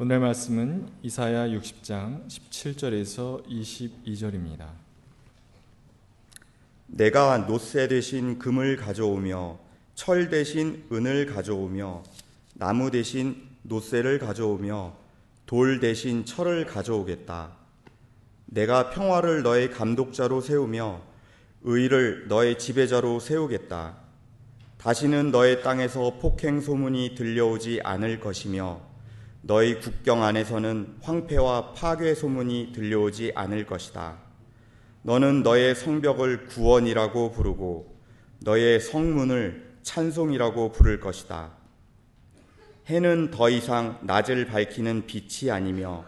오늘 말씀은 이사야 60장 17절에서 22절입니다. 내가 노새 대신 금을 가져오며 철 대신 은을 가져오며 나무 대신 노새를 가져오며 돌 대신 철을 가져오겠다. 내가 평화를 너의 감독자로 세우며 의를 너의 지배자로 세우겠다. 다시는 너의 땅에서 폭행 소문이 들려오지 않을 것이며 너희 국경 안에서는 황폐와 파괴 소문이 들려오지 않을 것이다. 너는 너의 성벽을 구원이라고 부르고 너의 성문을 찬송이라고 부를 것이다. 해는 더 이상 낮을 밝히는 빛이 아니며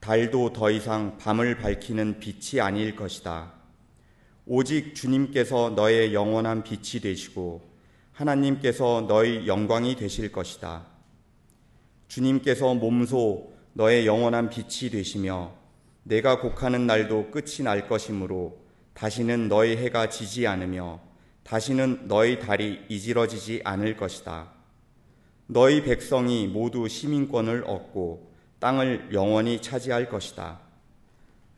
달도 더 이상 밤을 밝히는 빛이 아닐 것이다. 오직 주님께서 너의 영원한 빛이 되시고 하나님께서 너의 영광이 되실 것이다. 주님께서 몸소 너의 영원한 빛이 되시며 내가 곡하는 날도 끝이 날 것이므로 다시는 너의 해가 지지 않으며 다시는 너의 달이 이지러지지 않을 것이다. 너희 백성이 모두 시민권을 얻고 땅을 영원히 차지할 것이다.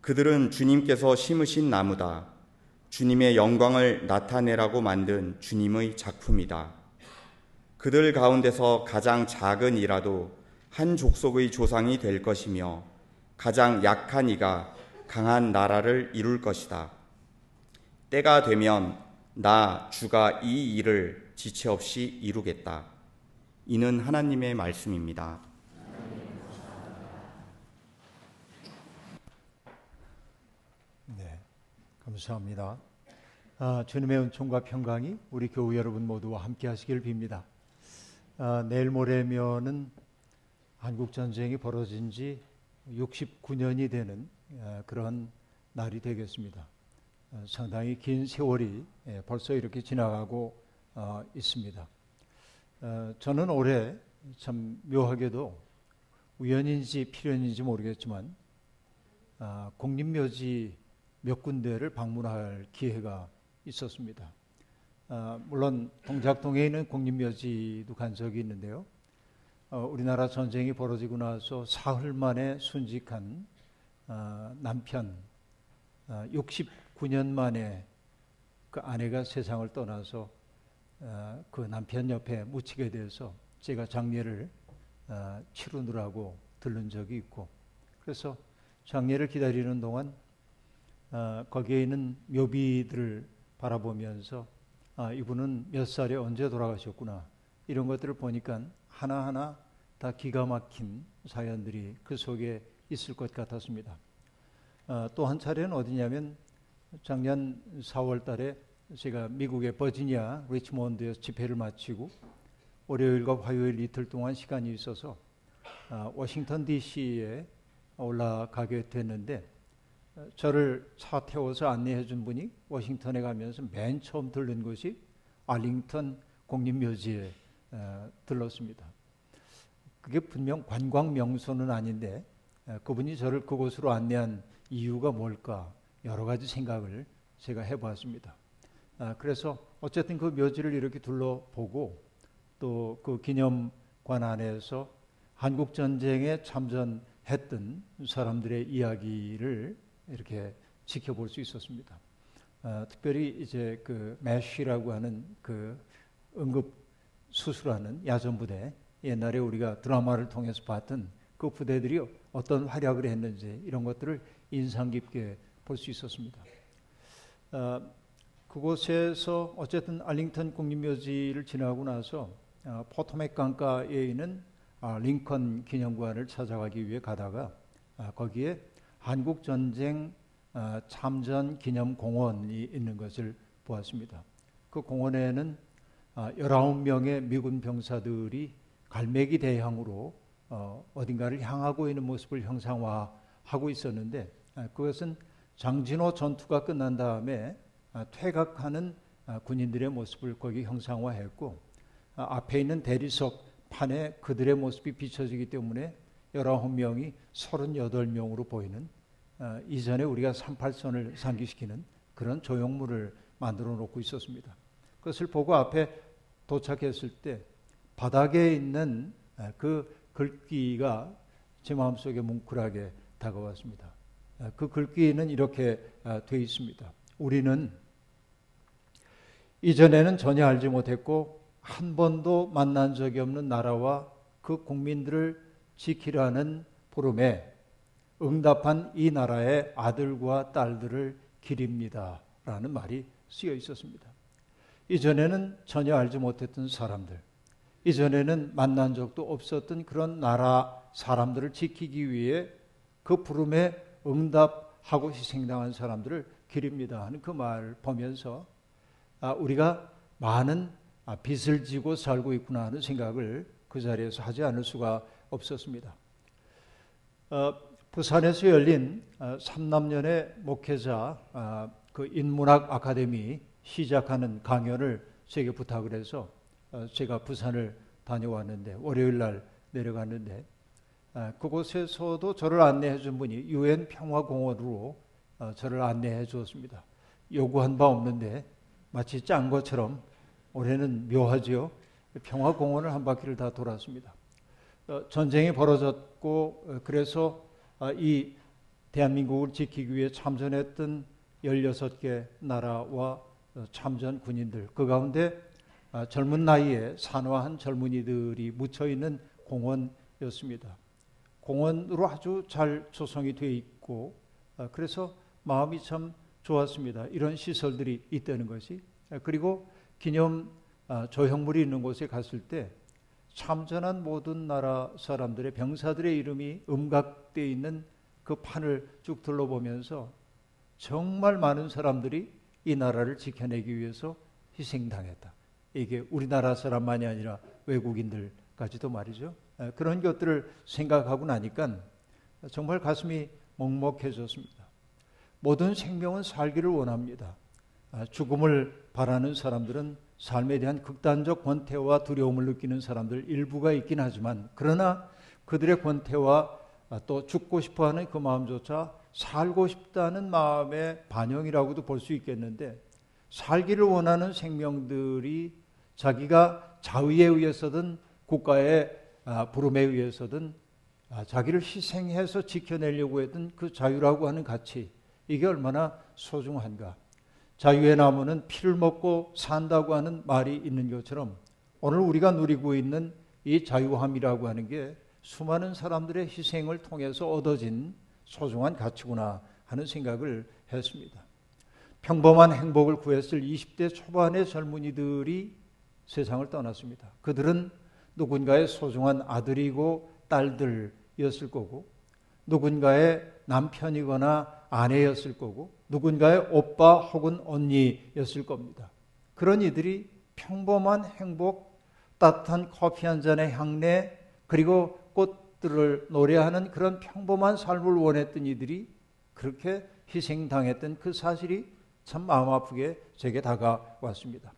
그들은 주님께서 심으신 나무다. 주님의 영광을 나타내라고 만든 주님의 작품이다. 그들 가운데서 가장 작은 이라도 한 족속의 조상이 될 것이며 가장 약한 이가 강한 나라를 이룰 것이다. 때가 되면 나 주가 이 일을 지체 없이 이루겠다. 이는 하나님의 말씀입니다. 네, 감사합니다. 아, 주님의 은총과 평강이 우리 교우 여러분 모두와 함께 하시길 빕니다. 아, 내일 모레면은 한국 전쟁이 벌어진 지 69년이 되는 아, 그런 날이 되겠습니다. 아, 상당히 긴 세월이 예, 벌써 이렇게 지나가고 아, 있습니다. 저는 올해 참 묘하게도 우연인지 필연인지 모르겠지만 공립묘지 몇 군데를 방문할 기회가 있었습니다. 물론 동작동에 있는 공립묘지도 간 적이 있는데요. 어, 우리나라 전쟁이 벌어지고 나서 사흘 만에 순직한 어, 남편 어, 69년 만에 그 아내가 세상을 떠나서 어, 그 남편 옆에 묻히게 돼서 제가 장례를 어, 치르느라고 들른 적이 있고 그래서 장례를 기다리는 동안 어, 거기에 있는 묘비들을 바라보면서 아, 이분은 몇 살에 언제 돌아가셨구나 이런 것들을 보니까 하나하나 다 기가 막힌 사연들이 그 속에 있을 것 같았습니다. 어, 또한 차례는 어디냐면 작년 4월 달에 제가 미국의 버지니아 리치몬드에서 집회를 마치고 월요일과 화요일 이틀 동안 시간이 있어서 어, 워싱턴 DC에 올라가게 됐는데 어, 저를 차 태워서 안내해 준 분이 워싱턴에 가면서 맨 처음 들른 곳이 알링턴 공립묘지에 들렀습니다. 그게 분명 관광 명소는 아닌데 그분이 저를 그곳으로 안내한 이유가 뭘까 여러 가지 생각을 제가 해보았습니다. 아, 그래서 어쨌든 그 묘지를 이렇게 둘러보고 또 그 기념관 안에서 한국 전쟁에 참전했던 사람들의 이야기를 이렇게 지켜볼 수 있었습니다. 아, 특별히 이제 그 매쉬라고 하는 그 응급 수술하는 야전부대 옛날에 우리가 드라마를 통해서 봤던 그 부대들이 어떤 활약을 했는지 이런 것들을 인상 깊게 볼 수 있었습니다. 어, 그곳에서 어쨌든 알링턴 국립묘지를 지나고 나서 어, 포토맥 강가에 있는 아, 링컨 기념관을 찾아가기 위해 가다가 아, 거기에 한국 전쟁 아, 참전 기념 공원이 있는 것을 보았습니다. 그 공원에는 19명의 미군 병사들이 갈매기 대형으로 어, 어딘가를 향하고 있는 모습을 형상화하고 있었는데 아, 그것은 장진호 전투가 끝난 다음에 아, 퇴각하는 아, 군인들의 모습을 거기 형상화했고 아, 앞에 있는 대리석 판에 그들의 모습이 비춰지기 때문에 19명이 38명으로 보이는 아, 이전에 우리가 38선을 상기시키는 그런 조형물을 만들어 놓고 있었습니다. 그것을 보고 앞에 도착했을 때 바닥에 있는 그 글귀가 제 마음속에 뭉클하게 다가왔습니다. 그 글귀는 이렇게 돼 있습니다. 우리는 이전에는 전혀 알지 못했고 한 번도 만난 적이 없는 나라와 그 국민들을 지키라는 부름에 응답한 이 나라의 아들과 딸들을 기립니다. 라는 말이 쓰여 있었습니다. 이전에는 전혀 알지 못했던 사람들, 이전에는 만난 적도 없었던 그런 나라 사람들을 지키기 위해 그 부름에 응답하고 희생당한 사람들을 기립니다 하는 그 말을 보면서 아, 우리가 많은 아, 빚을 지고 살고 있구나 하는 생각을 그 자리에서 하지 않을 수가 없었습니다. 어, 부산에서 열린 어, 삼남년의 목회자 어, 그 인문학 아카데미 시작하는 강연을 제게 부탁을 해서 어, 제가 부산을 다녀왔는데 월요일 날 내려갔는데 아, 그곳에서도 저를 안내해 준 분이 유엔 평화공원으로 어, 저를 안내해 주었습니다. 요구한 바 없는데 마치 짠 것처럼 올해는 묘하지요. 평화공원을 한 바퀴를 다 돌았습니다. 어, 전쟁이 벌어졌고 그래서 아, 이 대한민국을 지키기 위해 참전했던 16개 나라와 참전 군인들 그 가운데 아, 젊은 나이에 산화한 젊은이들이 묻혀 있는 공원이었습니다. 공원으로 아주 잘 조성이 되어 있고 아, 그래서 마음이 참 좋았습니다. 이런 시설들이 있다는 것이 아, 그리고 기념 조형물이 있는 곳에 갔을 때 참전한 모든 나라 사람들의 병사들의 이름이 음각되어 있는 그 판을 쭉 둘러보면서 정말 많은 사람들이 이 나라를 지켜내기 위해서 희생당했다. 이게 우리나라 사람만이 아니라 외국인들까지도 말이죠. 그런 것들을 생각하고 나니까 정말 가슴이 먹먹해졌습니다. 모든 생명은 살기를 원합니다. 아, 죽음을 바라는 사람들은 삶에 대한 극단적 권태와 두려움을 느끼는 사람들 일부가 있긴 하지만 그러나 그들의 권태와 아, 또 죽고 싶어 하는 그 마음조차 살고 싶다는 마음의 반영이라고도 볼 수 있겠는데 살기를 원하는 생명들이 자기가 자의에 의해서든 국가의 아, 부름에 의해서든 아, 자기를 희생해서 지켜내려고 했던 그 자유라고 하는 가치 이게 얼마나 소중한가. 자유의 나무는 피를 먹고 산다고 하는 말이 있는 것처럼 오늘 우리가 누리고 있는 이 자유함이라고 하는 게 수많은 사람들의 희생을 통해서 얻어진 소중한 가치구나 하는 생각을 했습니다. 평범한 행복을 구했을 20대 초반의 젊은이들이 세상을 떠났습니다. 그들은 누군가의 소중한 아들이고 딸들이었을 거고, 누군가의 남편이거나 아내였을 거고, 누군가의 오빠 혹은 언니였을 겁니다. 그런 이들이 평범한 행복, 따뜻한 커피 한 잔의 향내, 그리고 꽃 들을 노래하는 그런 평범한 삶을 원했던 이들이 그렇게 희생당했던 그 사실이 참 마음 아프게 제게 다가왔습니다.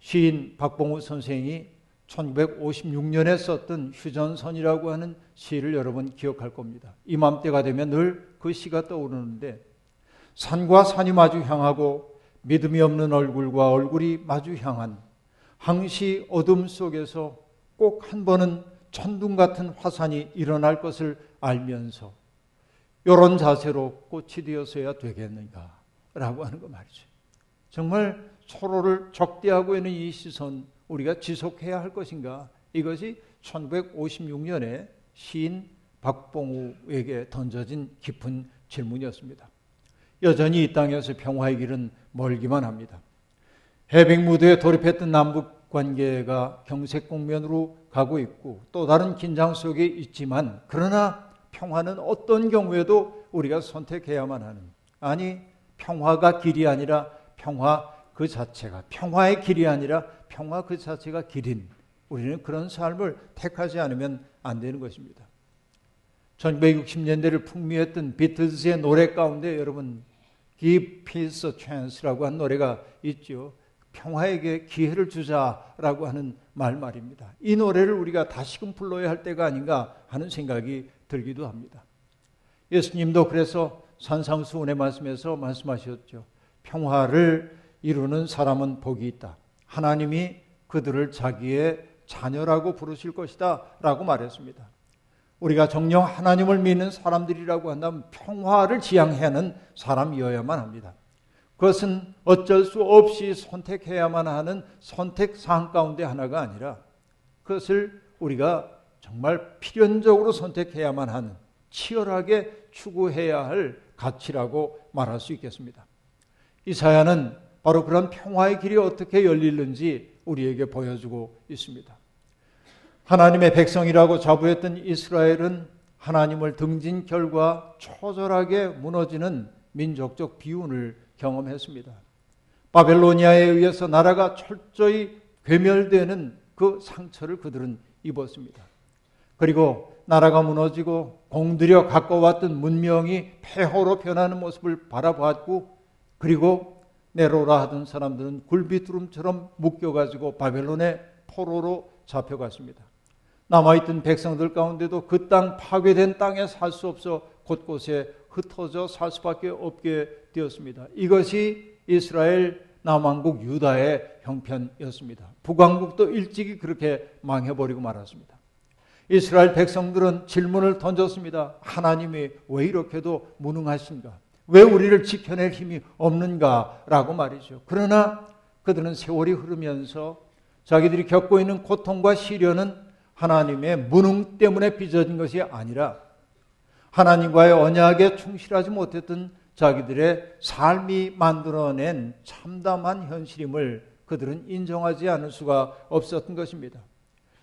시인 박봉우 선생이 1956년에 썼던 휴전선이라고 하는 시를 여러분 기억할 겁니다. 이맘때가 되면 늘 그 시가 떠오르는데 산과 산이 마주 향하고 믿음이 없는 얼굴과 얼굴이 마주 향한 항시 어둠 속에서 꼭 한 번은 천둥 같은 화산이 일어날 것을 알면서 이런 자세로 꽃이 되어서야 되겠는가 라고 하는 거 말이죠. 정말 서로를 적대하고 있는 이 시선 우리가 지속해야 할 것인가? 이것이 1956년에 시인 박봉우에게 던져진 깊은 질문이었습니다. 여전히 이 땅에서 평화의 길은 멀기만 합니다. 해빙 무드에 돌입했던 남북 관계가 경색 국면으로 가고 있고 또 다른 긴장 속에 있지만 그러나 평화는 어떤 경우에도 우리가 선택해야만 하는 아니 평화가 길이 아니라 평화 그 자체가 평화의 길이 아니라 평화 그 자체가 길인 우리는 그런 삶을 택하지 않으면 안 되는 것입니다. 1960년대를 풍미했던 비틀즈의 노래 가운데 여러분 Give Peace a Chance라고 한 노래가 있죠. 평화에게 기회를 주자라고 하는 말 말입니다. 이 노래를 우리가 다시금 불러야 할 때가 아닌가 하는 생각이 들기도 합니다. 예수님도 그래서 산상수훈의 말씀에서 말씀하셨죠. 평화를 이루는 사람은 복이 있다. 하나님이 그들을 자기의 자녀라고 부르실 것이다. 라고 말했습니다. 우리가 정령 하나님을 믿는 사람들이라고 한다면 평화를 지향해야 하는 사람이어야만 합니다. 그것은 어쩔 수 없이 선택해야만 하는 선택 사항 가운데 하나가 아니라 그것을 우리가 정말 필연적으로 선택해야만 하는 치열하게 추구해야 할 가치라고 말할 수 있겠습니다. 이사야는 바로 그런 평화의 길이 어떻게 열리는지 우리에게 보여주고 있습니다. 하나님의 백성이라고 자부했던 이스라엘은 하나님을 등진 결과 초절하게 무너지는 민족적 비운을 경험했습니다. 바벨로니아에 의해서 나라가 철저히 괴멸되는 그 상처를 그들은 입었습니다. 그리고 나라가 무너지고 공들여 가꿔왔던 문명이 폐허로 변하는 모습을 바라보았고 그리고 내로라 하던 사람들은 굴비두름처럼 묶여가지고 바벨론의 포로로 잡혀갔습니다. 남아있던 백성들 가운데도 그 땅 파괴된 땅에 살 수 없어 곳곳에 흩어져 살 수밖에 없게 되었습니다. 이것이 이스라엘 남왕국 유다의 형편이었습니다. 북왕국도 일찍이 그렇게 망해버리고 말았습니다. 이스라엘 백성들은 질문을 던졌습니다. 하나님이 왜 이렇게도 무능하신가? 왜 우리를 지켜낼 힘이 없는가? 라고 말이죠. 그러나 그들은 세월이 흐르면서 자기들이 겪고 있는 고통과 시련은 하나님의 무능 때문에 빚어진 것이 아니라 하나님과의 언약에 충실하지 못했던 자기들의 삶이 만들어낸 참담한 현실임을 그들은 인정하지 않을 수가 없었던 것입니다.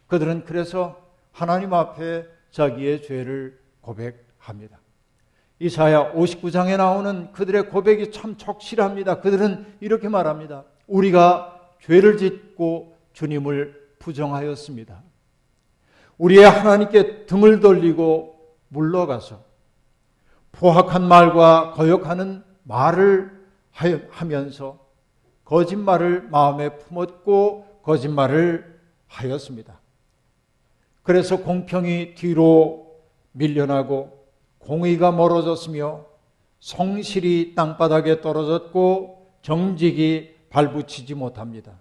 그들은 그래서 하나님 앞에 자기의 죄를 고백합니다. 이사야 59장에 나오는 그들의 고백이 참 적실합니다. 그들은 이렇게 말합니다. 우리가 죄를 짓고 주님을 부정하였습니다. 우리의 하나님께 등을 돌리고 물러가서 포악한 말과 거역하는 말을 하면서 거짓말을 마음에 품었고 거짓말을 하였습니다. 그래서 공평이 뒤로 밀려나고 공의가 멀어졌으며 성실이 땅바닥에 떨어졌고 정직이 발붙이지 못합니다.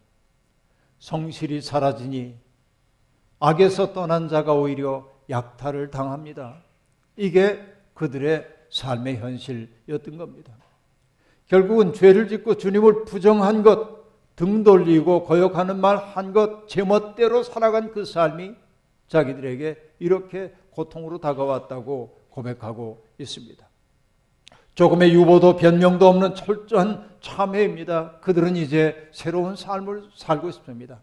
성실이 사라지니 악에서 떠난 자가 오히려 약탈을 당합니다. 이게 그들의 삶의 현실이었던 겁니다. 결국은 죄를 짓고 주님을 부정한 것, 등 돌리고 거역하는 말 한 것, 제멋대로 살아간 그 삶이 자기들에게 이렇게 고통으로 다가왔다고 고백하고 있습니다. 조금의 유보도 변명도 없는 철저한 참회입니다. 그들은 이제 새로운 삶을 살고 있습니다.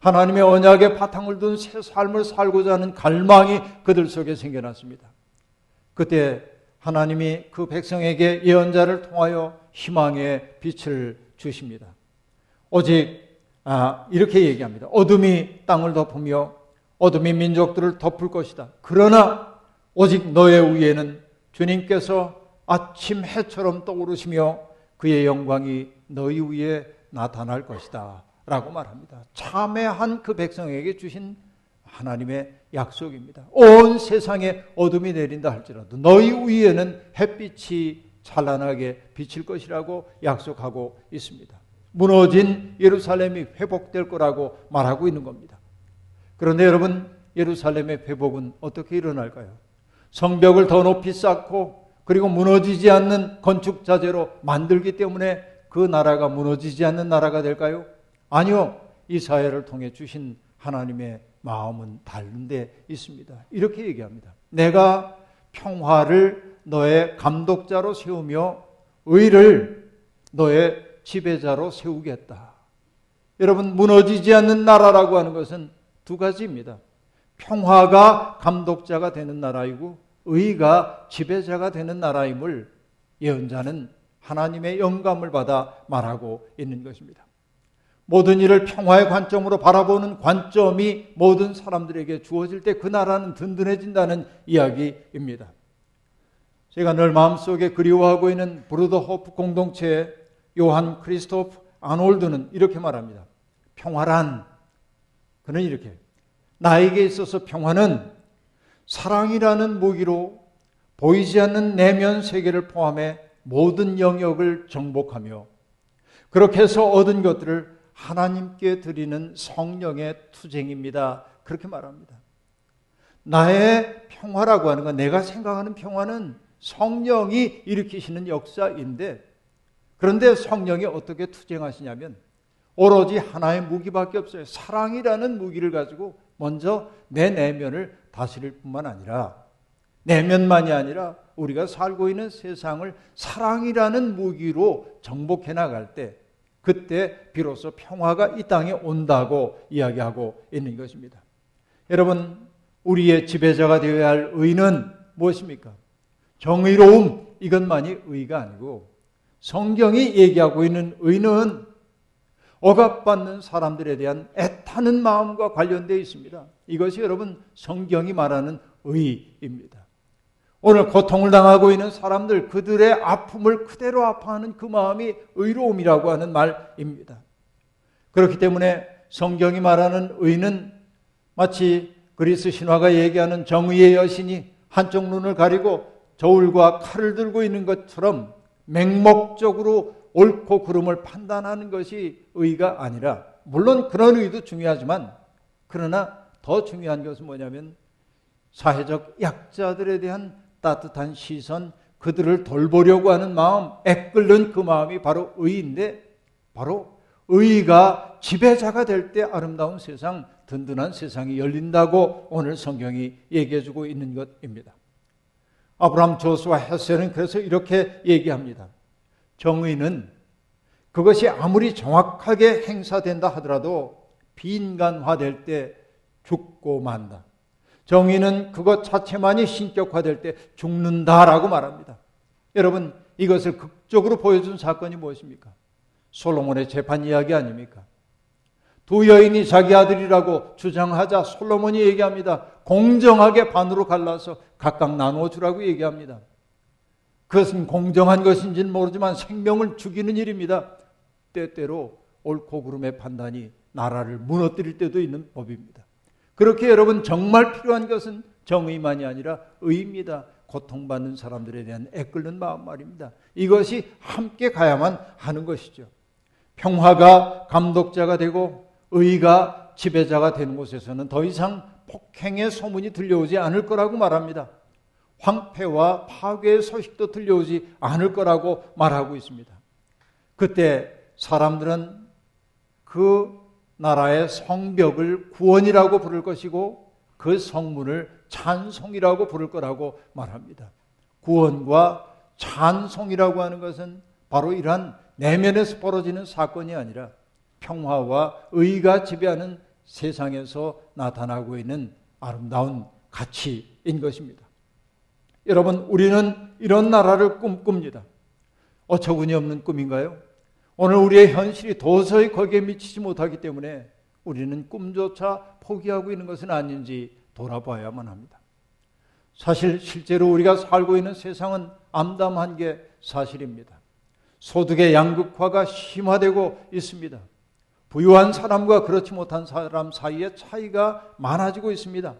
하나님의 언약의 바탕을 둔 새 삶을 살고자 하는 갈망이 그들 속에 생겨났습니다. 그때 하나님이 그 백성에게 예언자를 통하여 희망의 빛을 주십니다. 오직 아, 이렇게 얘기합니다. 어둠이 땅을 덮으며 어둠이 민족들을 덮을 것이다. 그러나 오직 너의 위에는 주님께서 아침 해처럼 떠오르시며 그의 영광이 너희 위에 나타날 것이다. 라고 말합니다. 참회한 그 백성에게 주신 하나님의 약속입니다. 온 세상에 어둠이 내린다 할지라도 너희 위에는 햇빛이 찬란하게 비칠 것이라고 약속하고 있습니다. 무너진 예루살렘이 회복될 거라고 말하고 있는 겁니다. 그런데 여러분, 예루살렘의 회복은 어떻게 일어날까요? 성벽을 더 높이 쌓고 그리고 무너지지 않는 건축 자재로 만들기 때문에 그 나라가 무너지지 않는 나라가 될까요? 아니요. 이사야를 통해 주신 하나님의 마음은 다른 데 있습니다. 이렇게 얘기합니다. 내가 평화를 너의 감독자로 세우며 의를 너의 지배자로 세우겠다. 여러분, 무너지지 않는 나라라고 하는 것은 두 가지입니다. 평화가 감독자가 되는 나라이고 의가 지배자가 되는 나라임을 예언자는 하나님의 영감을 받아 말하고 있는 것입니다. 모든 일을 평화의 관점으로 바라보는 관점이 모든 사람들에게 주어질 때 그 나라는 든든해진다는 이야기입니다. 제가 늘 마음속에 그리워하고 있는 브루더호프 공동체의 요한 크리스토프 아놀드는 이렇게 말합니다. 평화란 그는 이렇게 나에게 있어서 평화는 사랑이라는 무기로 보이지 않는 내면 세계를 포함해 모든 영역을 정복하며 그렇게 해서 얻은 것들을 하나님께 드리는 성령의 투쟁입니다. 그렇게 말합니다. 나의 평화라고 하는 건 내가 생각하는 평화는 성령이 일으키시는 역사인데 그런데 성령이 어떻게 투쟁하시냐면 오로지 하나의 무기밖에 없어요. 사랑이라는 무기를 가지고 먼저 내 내면을 다스릴 뿐만 아니라 내면만이 아니라 우리가 살고 있는 세상을 사랑이라는 무기로 정복해 나갈 때 그때 비로소 평화가 이 땅에 온다고 이야기하고 있는 것입니다. 여러분, 우리의 지배자가 되어야 할 의는 무엇입니까? 정의로움, 이것만이 의가 아니고 성경이 얘기하고 있는 의는 억압받는 사람들에 대한 애타는 마음과 관련되어 있습니다. 이것이 여러분 성경이 말하는 의입니다. 오늘 고통을 당하고 있는 사람들 그들의 아픔을 그대로 아파하는 그 마음이 의로움이라고 하는 말입니다. 그렇기 때문에 성경이 말하는 의는 마치 그리스 신화가 얘기하는 정의의 여신이 한쪽 눈을 가리고 저울과 칼을 들고 있는 것처럼 맹목적으로 옳고 그름을 판단하는 것이 의가 아니라 물론 그런 의도 중요하지만 그러나 더 중요한 것은 뭐냐면 사회적 약자들에 대한 따뜻한 시선, 그들을 돌보려고 하는 마음, 애끓는 그 마음이 바로 의인데 바로 의가 지배자가 될 때 아름다운 세상, 든든한 세상이 열린다고 오늘 성경이 얘기해 주고 있는 것입니다. 아브라함 조수와 헤세는 그래서 이렇게 얘기합니다. 정의는 그것이 아무리 정확하게 행사된다 하더라도 비인간화될 때 죽고 만다. 정의는 그것 자체만이 신격화될 때 죽는다라고 말합니다. 여러분, 이것을 극적으로 보여준 사건이 무엇입니까? 솔로몬의 재판 이야기 아닙니까? 두 여인이 자기 아들이라고 주장하자 솔로몬이 얘기합니다. 공정하게 반으로 갈라서 각각 나누어 주라고 얘기합니다. 그것은 공정한 것인지는 모르지만 생명을 죽이는 일입니다. 때때로 옳고 그름의 판단이 나라를 무너뜨릴 때도 있는 법입니다. 그렇게 여러분 정말 필요한 것은 정의만이 아니라 의입니다. 고통받는 사람들에 대한 애끓는 마음 말입니다. 이것이 함께 가야만 하는 것이죠. 평화가 감독자가 되고 의가 지배자가 되는 곳에서는 더 이상 폭행의 소문이 들려오지 않을 거라고 말합니다. 황폐와 파괴의 소식도 들려오지 않을 거라고 말하고 있습니다. 그때 사람들은 그 나라의 성벽을 구원이라고 부를 것이고 그 성문을 찬송이라고 부를 거라고 말합니다. 구원과 찬송이라고 하는 것은 바로 이러한 내면에서 벌어지는 사건이 아니라 평화와 의가 지배하는 세상에서 나타나고 있는 아름다운 가치인 것입니다. 여러분, 우리는 이런 나라를 꿈꿉니다. 어처구니 없는 꿈인가요? 오늘 우리의 현실이 도저히 거기에 미치지 못하기 때문에 우리는 꿈조차 포기하고 있는 것은 아닌지 돌아봐야만 합니다. 사실 실제로 우리가 살고 있는 세상은 암담한 게 사실입니다. 소득의 양극화가 심화되고 있습니다. 부유한 사람과 그렇지 못한 사람 사이에 차이가 많아지고 있습니다.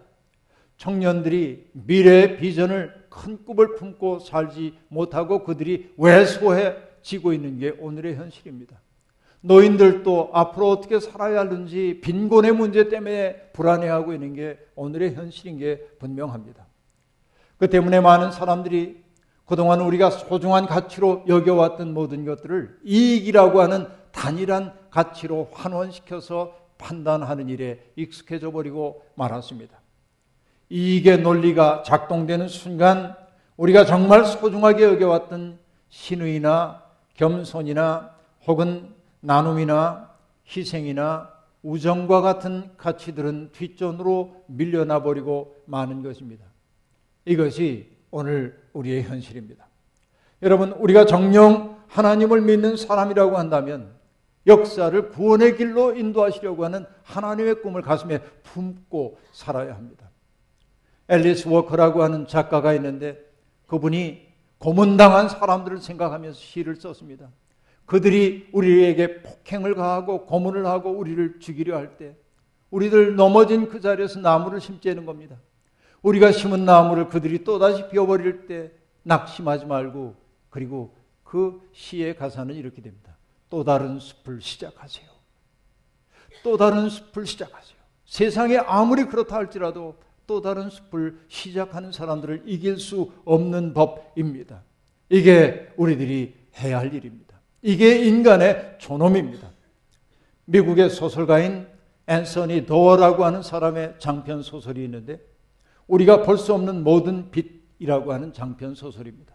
청년들이 미래의 비전을 큰 꿈을 품고 살지 못하고 그들이 왜소해 지고 있는 게 오늘의 현실입니다. 노인들도 앞으로 어떻게 살아야 하는지 빈곤의 문제 때문에 불안해하고 있는 게 오늘의 현실인 게 분명합니다. 그 때문에 많은 사람들이 그동안 우리가 소중한 가치로 여겨왔던 모든 것들을 이익이라고 하는 단일한 가치로 환원시켜서 판단하는 일에 익숙해져 버리고 말았습니다. 이익의 논리가 작동되는 순간 우리가 정말 소중하게 여겨왔던 신의나 겸손이나 혹은 나눔이나 희생이나 우정과 같은 가치들은 뒷전으로 밀려나 버리고 마는 것입니다. 이것이 오늘 우리의 현실입니다. 여러분, 우리가 정령 하나님을 믿는 사람이라고 한다면 역사를 구원의 길로 인도하시려고 하는 하나님의 꿈을 가슴에 품고 살아야 합니다. 앨리스 워커라고 하는 작가가 있는데 그분이 고문당한 사람들을 생각하면서 시를 썼습니다. 그들이 우리에게 폭행을 가하고 고문을 하고 우리를 죽이려 할 때 우리들 넘어진 그 자리에서 나무를 심재는 겁니다. 우리가 심은 나무를 그들이 또다시 비워버릴 때 낙심하지 말고 그리고 그 시의 가사는 이렇게 됩니다. 또 다른 숲을 시작하세요. 또 다른 숲을 시작하세요. 세상에 아무리 그렇다 할지라도 또 다른 숲을 시작하는 사람들을 이길 수 없는 법입니다. 이게 우리들이 해야 할 일입니다. 이게 인간의 존엄입니다. 미국의 소설가인 앤서니 도어라고 하는 사람의 장편 소설이 있는데 우리가 볼 수 없는 모든 빛이라고 하는 장편 소설입니다.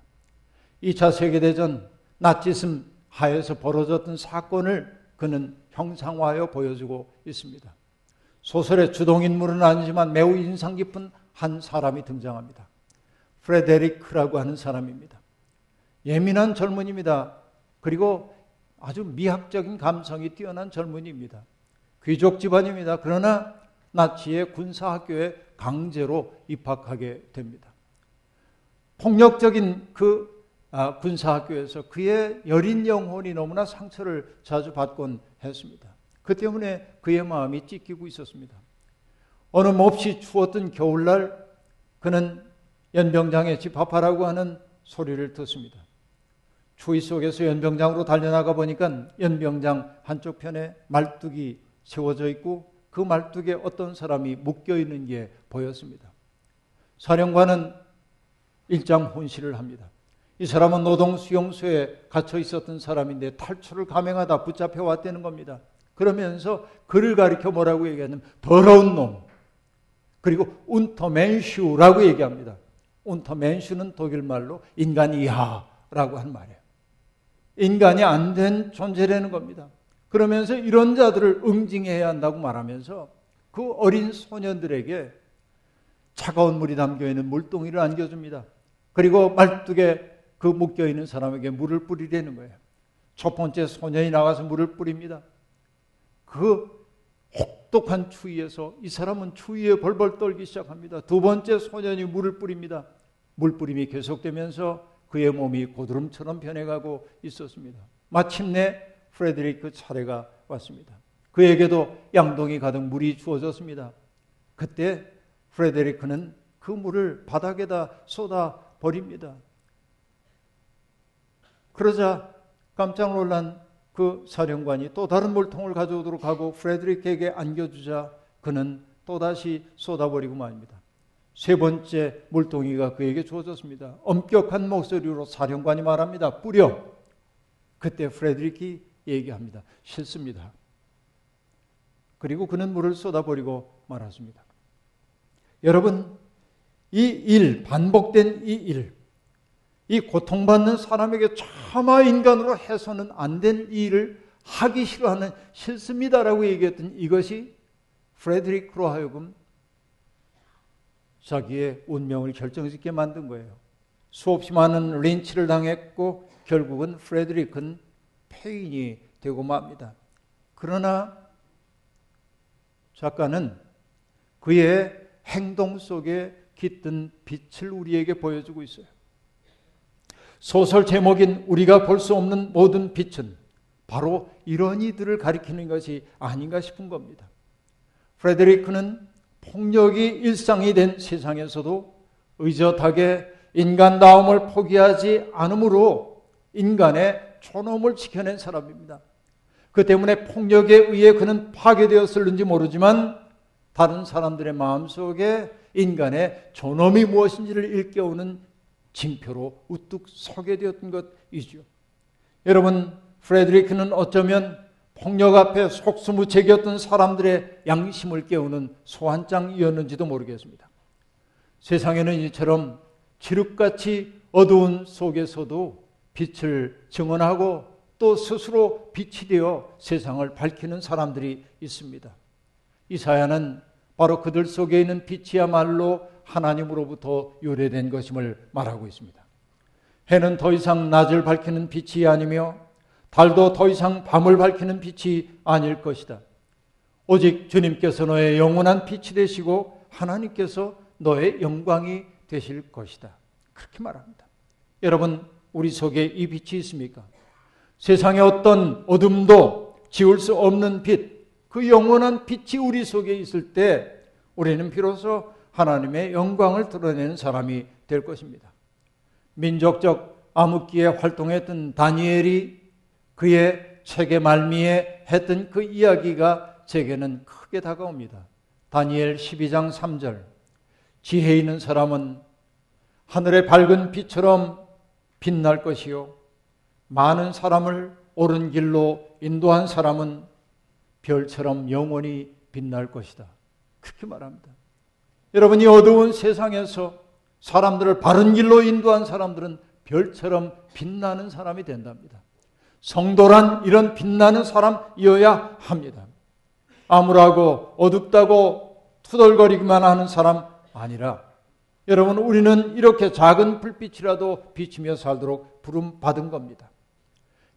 2차 세계대전 나치즘 하에서 벌어졌던 사건을 그는 형상화하여 보여주고 있습니다. 소설의 주동인물은 아니지만 매우 인상 깊은 한 사람이 등장합니다. 프레데리크라고 하는 사람입니다. 예민한 젊은입니다. 그리고 아주 미학적인 감성이 뛰어난 젊은이입니다. 귀족 집안입니다. 그러나 나치의 군사학교에 강제로 입학하게 됩니다. 폭력적인 그 아, 군사학교에서 그의 여린 영혼이 너무나 상처를 자주 받곤 했습니다. 그 때문에 그의 마음이 찢기고 있었습니다. 어느 몹시 추웠던 겨울날 그는 연병장에 집합하라고 하는 소리를 듣습니다. 추위 속에서 연병장으로 달려나가 보니까 연병장 한쪽 편에 말뚝이 세워져 있고 그 말뚝에 어떤 사람이 묶여 있는 게 보였습니다. 사령관은 일장 혼시를 합니다. 이 사람은 노동 수용소에 갇혀 있었던 사람인데 탈출을 감행하다 붙잡혀 왔다는 겁니다. 그러면서 그를 가리켜 뭐라고 얘기하냐면 더러운 놈. 그리고 운터맨슈라고 얘기합니다. 운터맨슈는 독일 말로 인간이야라고 한 말이에요. 인간이 안 된 존재라는 겁니다. 그러면서 이런 자들을 응징해야 한다고 말하면서 그 어린 소년들에게 차가운 물이 담겨 있는 물동이를 안겨줍니다. 그리고 말뚝에 그 묶여 있는 사람에게 물을 뿌리려는 거예요. 첫 번째 소년이 나가서 물을 뿌립니다. 그 혹독한 추위에서 이 사람은 추위에 벌벌 떨기 시작합니다. 두 번째 소년이 물을 뿌립니다. 물 뿌림이 계속되면서 그의 몸이 고드름처럼 변해가고 있었습니다. 마침내 프레드리크 차례가 왔습니다. 그에게도 양동이 가득 물이 주어졌습니다. 그때 프레데리크는 그 물을 바닥에다 쏟아 버립니다. 그러자 깜짝 놀란 그 사령관이 또 다른 물통을 가져오도록 하고 프레드릭에게 안겨주자 그는 또다시 쏟아버리고 말입니다. 세 번째 물동이가 그에게 주어졌습니다. 엄격한 목소리로 사령관이 말합니다. 뿌려. 그때 프레드릭이 얘기합니다. 싫습니다. 그리고 그는 물을 쏟아버리고 말았습니다. 여러분, 이 일, 반복된 이 일, 이 고통받는 사람에게 차마 인간으로 해서는 안될 일을 하기 싫어하는 싫습니다라고 얘기했던 이것이 프레드릭으로 하여금 자기의 운명을 결정짓게 만든 거예요. 수없이 많은 린치를 당했고 결국은 프레드릭은 폐인이 되고 맙니다. 그러나 작가는 그의 행동 속에 깃든 빛을 우리에게 보여주고 있어요. 소설 제목인 우리가 볼 수 없는 모든 빛은 바로 이런 이들을 가리키는 것이 아닌가 싶은 겁니다. 프레데리크는 폭력이 일상이 된 세상에서도 의젓하게 인간다움을 포기하지 않으므로 인간의 존엄을 지켜낸 사람입니다. 그 때문에 폭력에 의해 그는 파괴되었을는지 모르지만 다른 사람들의 마음속에 인간의 존엄이 무엇인지를 일깨우는 징표로 우뚝 서게 되었던 것이죠. 여러분, 프레드리크는 어쩌면 폭력 앞에 속수무책이었던 사람들의 양심을 깨우는 소환장이었는지도 모르겠습니다. 세상에는 이처럼 지륵같이 어두운 속에서도 빛을 증언하고 또 스스로 빛이 되어 세상을 밝히는 사람들이 있습니다. 이사야는 바로 그들 속에 있는 빛이야말로 하나님으로부터 요래된 것임을 말하고 있습니다. 해는 더 이상 낮을 밝히는 빛이 아니며 달도 더 이상 밤을 밝히는 빛이 아닐 것이다. 오직 주님께서 너의 영원한 빛이 되시고 하나님께서 너의 영광이 되실 것이다. 그렇게 말합니다. 여러분, 우리 속에 이 빛이 있습니까? 세상의 어떤 어둠도 지울 수 없는 빛, 그 영원한 빛이 우리 속에 있을 때 우리는 비로소 하나님의 영광을 드러내는 사람이 될 것입니다. 민족적 암흑기에 활동했던 다니엘이 그의 책의 말미에 했던 그 이야기가 제게는 크게 다가옵니다. 다니엘 12장 3절. 지혜 있는 사람은 하늘의 밝은 빛처럼 빛날 것이요. 많은 사람을 옳은 길로 인도한 사람은 별처럼 영원히 빛날 것이다. 그렇게 말합니다. 여러분 이 어두운 세상에서 사람들을 바른 길로 인도한 사람들은 별처럼 빛나는 사람이 된답니다. 성도란 이런 빛나는 사람이어야 합니다. 암울하고 어둡다고 투덜거리기만 하는 사람 아니라 여러분 우리는 이렇게 작은 불빛이라도 비치며 살도록 부름 받은 겁니다.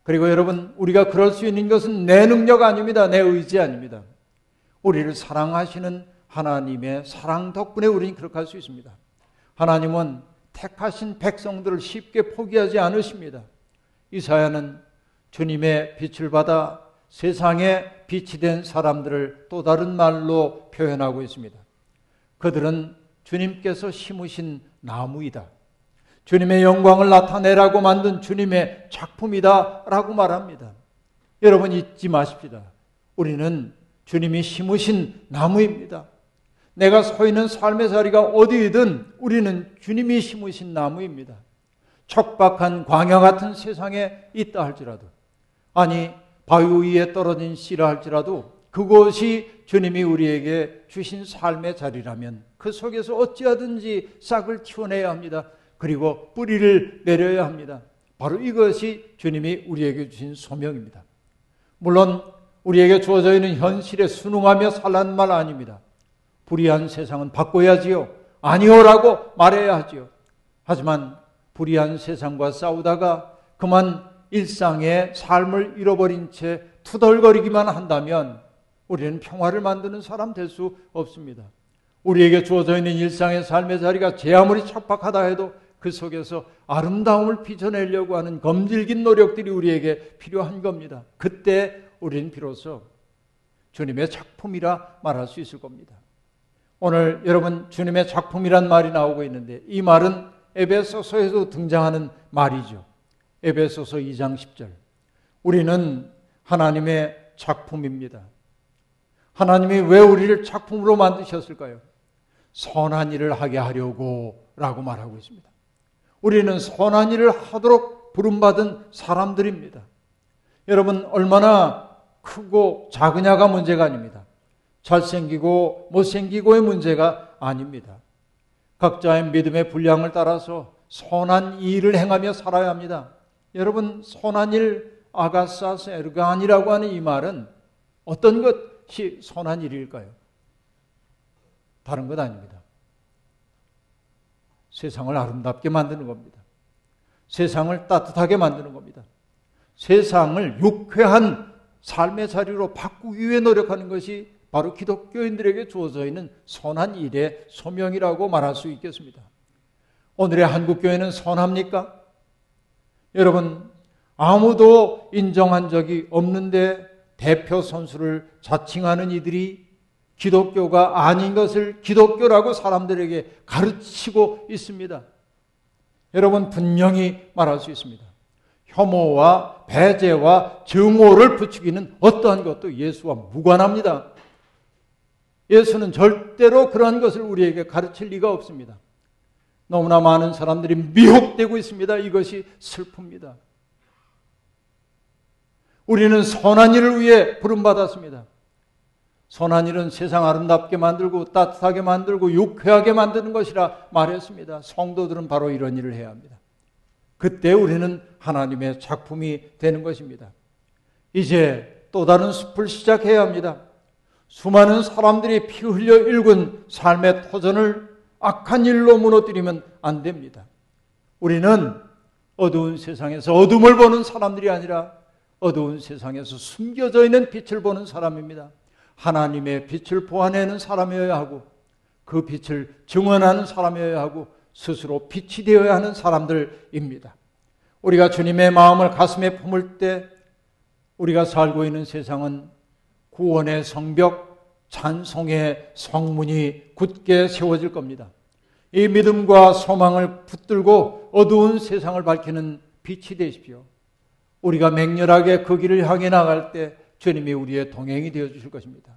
그리고 여러분 우리가 그럴 수 있는 것은 내 능력 아닙니다. 내 의지 아닙니다. 우리를 사랑하시는 하나님의 사랑 덕분에 우리는 그렇게 할 수 있습니다. 하나님은 택하신 백성들을 쉽게 포기하지 않으십니다. 이사야는 주님의 빛을 받아 세상에 빛이 된 사람들을 또 다른 말로 표현하고 있습니다. 그들은 주님께서 심으신 나무이다. 주님의 영광을 나타내라고 만든 주님의 작품이다. 라고 말합니다. 여러분 잊지 마십시다. 우리는 주님이 심으신 나무입니다. 내가 서 있는 삶의 자리가 어디이든 우리는 주님이 심으신 나무입니다. 척박한 광야 같은 세상에 있다 할지라도, 아니, 바위 위에 떨어진 씨라 할지라도 그것이 주님이 우리에게 주신 삶의 자리라면 그 속에서 어찌하든지 싹을 틔워내야 합니다. 그리고 뿌리를 내려야 합니다. 바로 이것이 주님이 우리에게 주신 소명입니다. 물론 우리에게 주어져 있는 현실에 순응하며 살라는 말 아닙니다. 불의한 세상은 바꿔야지요. 아니오라고 말해야 하지요. 하지만 불의한 세상과 싸우다가 그만 일상의 삶을 잃어버린 채 투덜거리기만 한다면 우리는 평화를 만드는 사람 될 수 없습니다. 우리에게 주어져 있는 일상의 삶의 자리가 제 아무리 척박하다 해도 그 속에서 아름다움을 빚어내려고 하는 검질긴 노력들이 우리에게 필요한 겁니다. 그때 우리는 비로소 주님의 작품이라 말할 수 있을 겁니다. 오늘 여러분 주님의 작품이란 말이 나오고 있는데 이 말은 에베소서에도 등장하는 말이죠. 에베소서 2장 10절. 우리는 하나님의 작품입니다. 하나님이 왜 우리를 작품으로 만드셨을까요? 선한 일을 하게 하려고 라고 말하고 있습니다. 우리는 선한 일을 하도록 부름받은 사람들입니다. 여러분, 얼마나 크고 작으냐가 문제가 아닙니다. 잘생기고 못생기고의 문제가 아닙니다. 각자의 믿음의 분량을 따라서 선한 일을 행하며 살아야 합니다. 여러분, 선한 일, 아가사스 에르간이라고 하는 이 말은 어떤 것이 선한 일일까요? 다른 것 아닙니다. 세상을 아름답게 만드는 겁니다. 세상을 따뜻하게 만드는 겁니다. 세상을 유쾌한 삶의 자리로 바꾸기 위해 노력하는 것이 바로 기독교인들에게 주어져 있는 선한 일의 소명이라고 말할 수 있겠습니다. 오늘의 한국교회는 선합니까? 여러분, 아무도 인정한 적이 없는데 대표 선수를 자칭하는 이들이 기독교가 아닌 것을 기독교라고 사람들에게 가르치고 있습니다. 여러분 분명히 말할 수 있습니다. 혐오와 배제와 증오를 부추기는 어떠한 것도 예수와 무관합니다. 예수는 절대로 그러한 것을 우리에게 가르칠 리가 없습니다. 너무나 많은 사람들이 미혹되고 있습니다. 이것이 슬픕니다. 우리는 선한 일을 위해 부름받았습니다. 선한 일은 세상 아름답게 만들고 따뜻하게 만들고 유쾌하게 만드는 것이라 말했습니다. 성도들은 바로 이런 일을 해야 합니다. 그때 우리는 하나님의 작품이 되는 것입니다. 이제 또 다른 숲을 시작해야 합니다. 수많은 사람들이 피 흘려 일군 삶의 터전을 악한 일로 무너뜨리면 안 됩니다. 우리는 어두운 세상에서 어둠을 보는 사람들이 아니라 어두운 세상에서 숨겨져 있는 빛을 보는 사람입니다. 하나님의 빛을 보아내는 사람이어야 하고 그 빛을 증언하는 사람이어야 하고 스스로 빛이 되어야 하는 사람들입니다. 우리가 주님의 마음을 가슴에 품을 때 우리가 살고 있는 세상은 구원의 성벽, 찬송의 성문이 굳게 세워질 겁니다. 이 믿음과 소망을 붙들고 어두운 세상을 밝히는 빛이 되십시오. 우리가 맹렬하게 그 길을 향해 나갈 때 주님이 우리의 동행이 되어 주실 것입니다.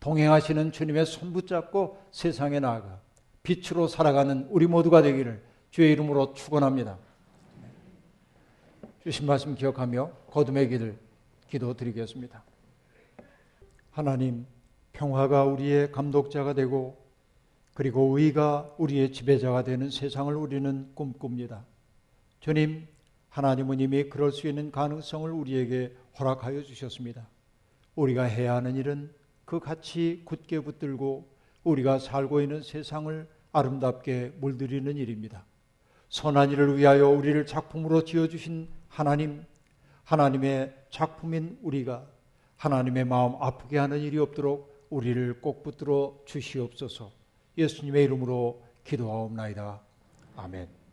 동행하시는 주님의 손 붙잡고 세상에 나아가 빛으로 살아가는 우리 모두가 되기를 주의 이름으로 축원합니다. 주신 말씀 기억하며 거듭의 길을 기도드리겠습니다. 하나님, 평화가 우리의 감독자가 되고 그리고 의가 우리의 지배자가 되는 세상을 우리는 꿈꿉니다. 주님, 하나님은 이미 그럴 수 있는 가능성을 우리에게 허락하여 주셨습니다. 우리가 해야 하는 일은 그 같이 굳게 붙들고 우리가 살고 있는 세상을 아름답게 물들이는 일입니다. 선한 일을 위하여 우리를 작품으로 지어주신 하나님, 하나님의 작품인 우리가 하나님의 마음 아프게 하는 일이 없도록 우리를 꼭 붙들어 주시옵소서 예수님의 이름으로 기도하옵나이다. 아멘.